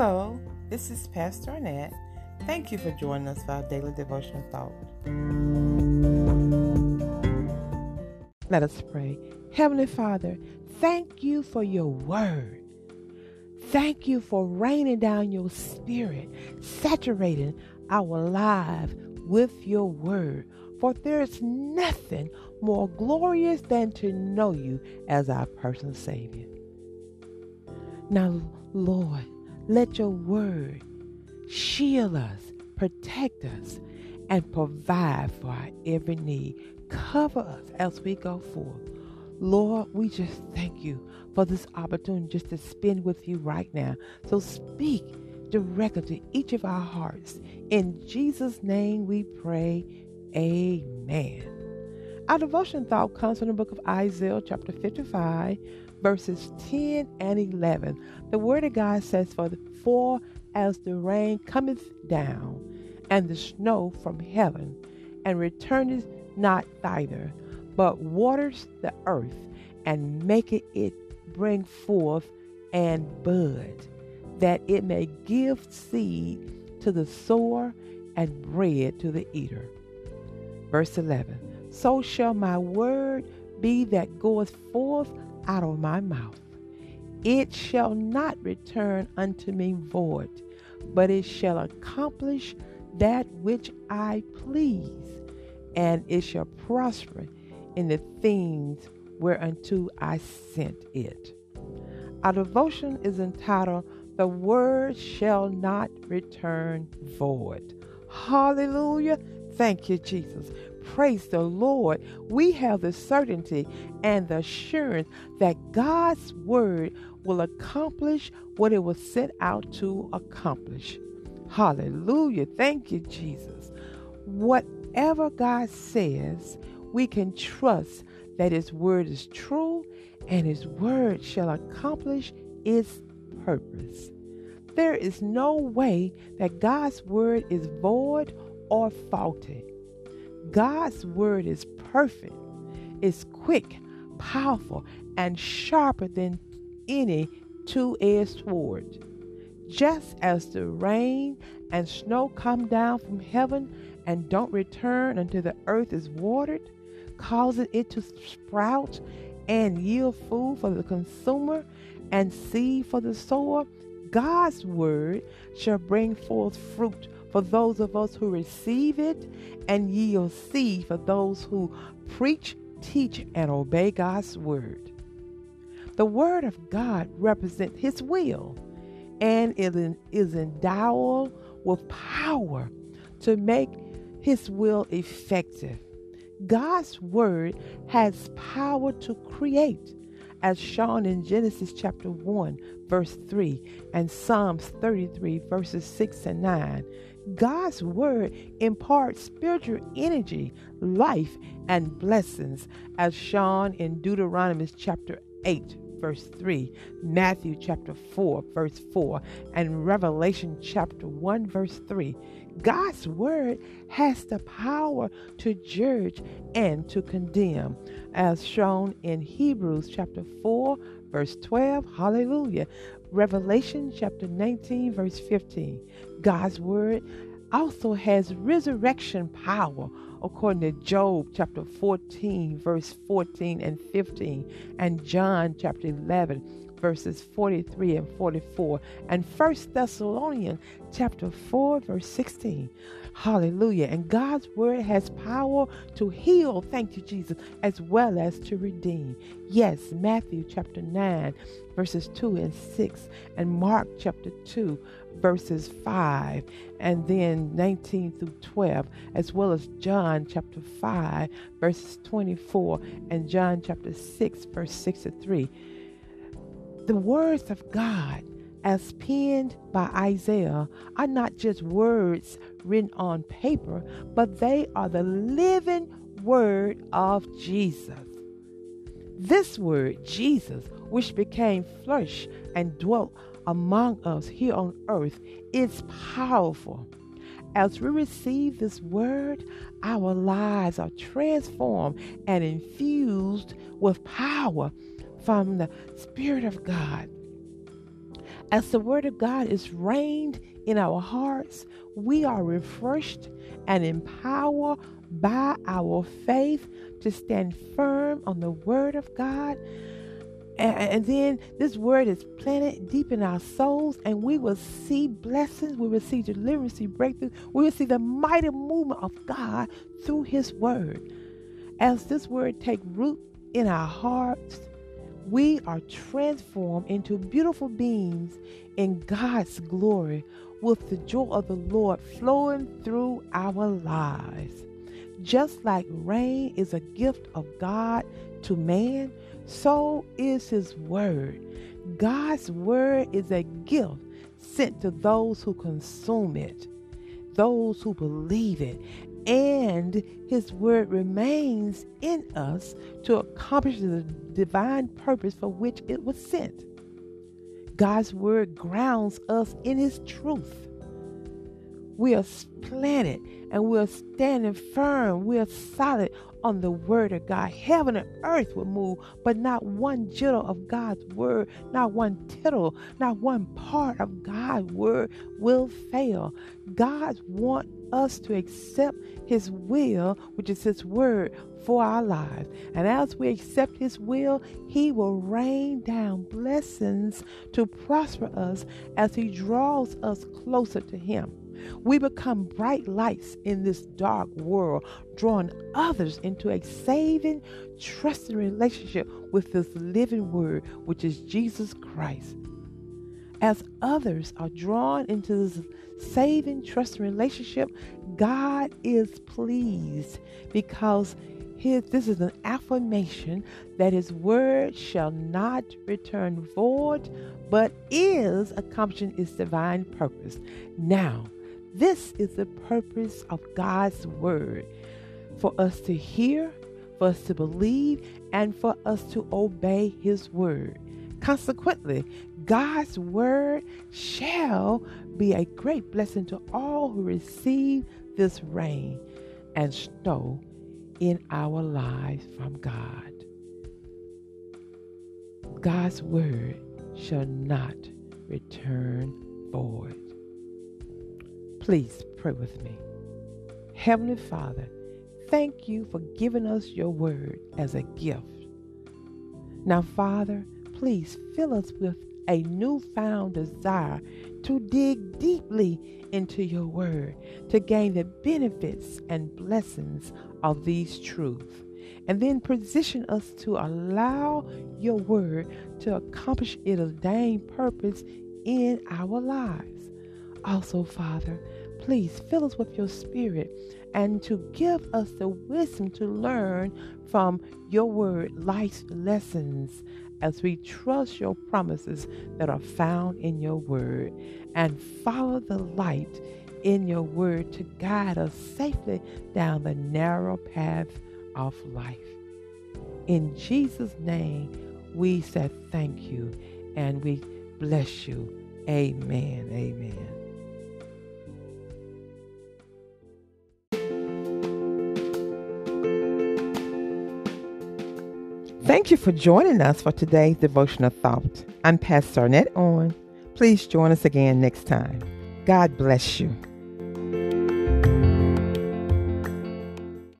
Hello, this is Pastor Annette. Thank you for joining us for our daily devotional thought. Let us pray. Heavenly Father, thank you for your word. Thank you for raining down your spirit, saturating our lives with your word. For there is nothing more glorious than to know you as our personal Savior. Now, Lord, let your word shield us, protect us, and provide for our every need. Cover us as we go forth. Lord, we just thank you for this opportunity just to spend with you right now. So speak directly to each of our hearts. In Jesus' name we pray. Amen. Our devotion thought comes from the book of Isaiah, chapter 55, verses 10 and 11. The word of God says, For, for as the rain cometh down, and the snow from heaven, and returneth not thither, but waters the earth, and maketh it bring forth and bud, that it may give seed to the sower and bread to the eater. Verse 11 So shall my word be that goeth forth out of my mouth. It shall not return unto me void, but it shall accomplish that which I please, and it shall prosper in the things whereunto I sent it. Our devotion is entitled, The Word Shall Not Return Void. Hallelujah. Thank you, Jesus. Praise the Lord. We have the certainty and the assurance that God's word will accomplish what it was set out to accomplish. Hallelujah. Thank you, Jesus. Whatever God says, we can trust that His word is true and His word shall accomplish its purpose. There is no way that God's word is void or faulty. God's word is perfect, it's quick, powerful, and sharper than any two edged sword. Just as the rain and snow come down from heaven and don't return until the earth is watered, causing it to sprout and yield food for the consumer and seed for the sower, God's word shall bring forth fruit for those of us who receive it, and yield seed for those who preach, teach, and obey God's word. The word of God represents his will and is endowed with power to make his will effective. God's word has power to create, as shown in Genesis chapter 1, verse 3, and Psalms 33, verses 6 and 9. God's word imparts spiritual energy, life, and blessings, as shown in Deuteronomy chapter 8, verse 3, Matthew chapter 4, verse 4, and Revelation chapter 1, verse 3. God's word has the power to judge and to condemn, as shown in Hebrews chapter 4, verse 12. Hallelujah. Revelation chapter 19, verse 15. God's word also has resurrection power according to Job chapter 14, verse 14 and 15, and John chapter 11, verses 43 and 44, and First Thessalonians chapter 4, verse 16. Hallelujah. And God's word has power to heal, thank you, Jesus, as well as to redeem. Yes, Matthew chapter 9, verses 2 and 6, and Mark chapter 2, verses 5, and then 19 through 12, as well as John chapter 5, verses 24, and John chapter 6, verse 63. The words of God as penned by Isaiah are not just words written on paper, but they are the living word of Jesus. This word, Jesus, which became flesh and dwelt among us here on earth, is powerful. As we receive this word, our lives are transformed and infused with power from the Spirit of God As the Word of God is reigned in our hearts, we are refreshed and empowered by our faith to stand firm on the Word of God. And, then this word is planted deep in our souls, and we will see blessings, we will see deliverance, breakthrough, we will see the mighty movement of God through His word. As this word take root in our hearts, we are transformed into beautiful beings in God's glory with the joy of the Lord flowing through our lives. Just like rain is a gift of God to man, so is His Word. God's Word is a gift sent to those who consume it, those who believe it, and His Word remains in us to accomplish the divine purpose for which it was sent. God's Word grounds us in His truth we are planted and we're standing firm. We're solid on the word of God. Heaven and earth will move, but not one jittle of God's word, not one tittle, not one part of God's word will fail. God wants us to accept his will, which is his word for our lives. And as we accept his will, he will rain down blessings to prosper us as he draws us closer to him. We become bright lights in this dark world, drawing others into a saving, trusting relationship with this living word, which is Jesus Christ. As others are drawn into this saving, trusting relationship, God is pleased because his, this is an affirmation that his word shall not return void, but is accomplishing its divine purpose. Now, this is the purpose of God's word for us to hear, for us to believe, and for us to obey his word. Consequently, God's word shall be a great blessing to all who receive this rain and snow in our lives from God. God's word shall not return void. Please pray with me. Heavenly Father, thank you for giving us your word as a gift. Now, Father, please fill us with a newfound desire to dig deeply into your word to gain the benefits and blessings of these truths. And then position us to allow your word to accomplish its ordained purpose in our lives. Also, Father, please fill us with your spirit and to give us the wisdom to learn from your word life's lessons as we trust your promises that are found in your word and follow the light in your word to guide us safely down the narrow path of life. In Jesus' name, we say thank you and we bless you. Amen. Amen. Thank you for joining us for today's devotional thought. I'm Pastor Arnett Owen. Please join us again next time. God bless you.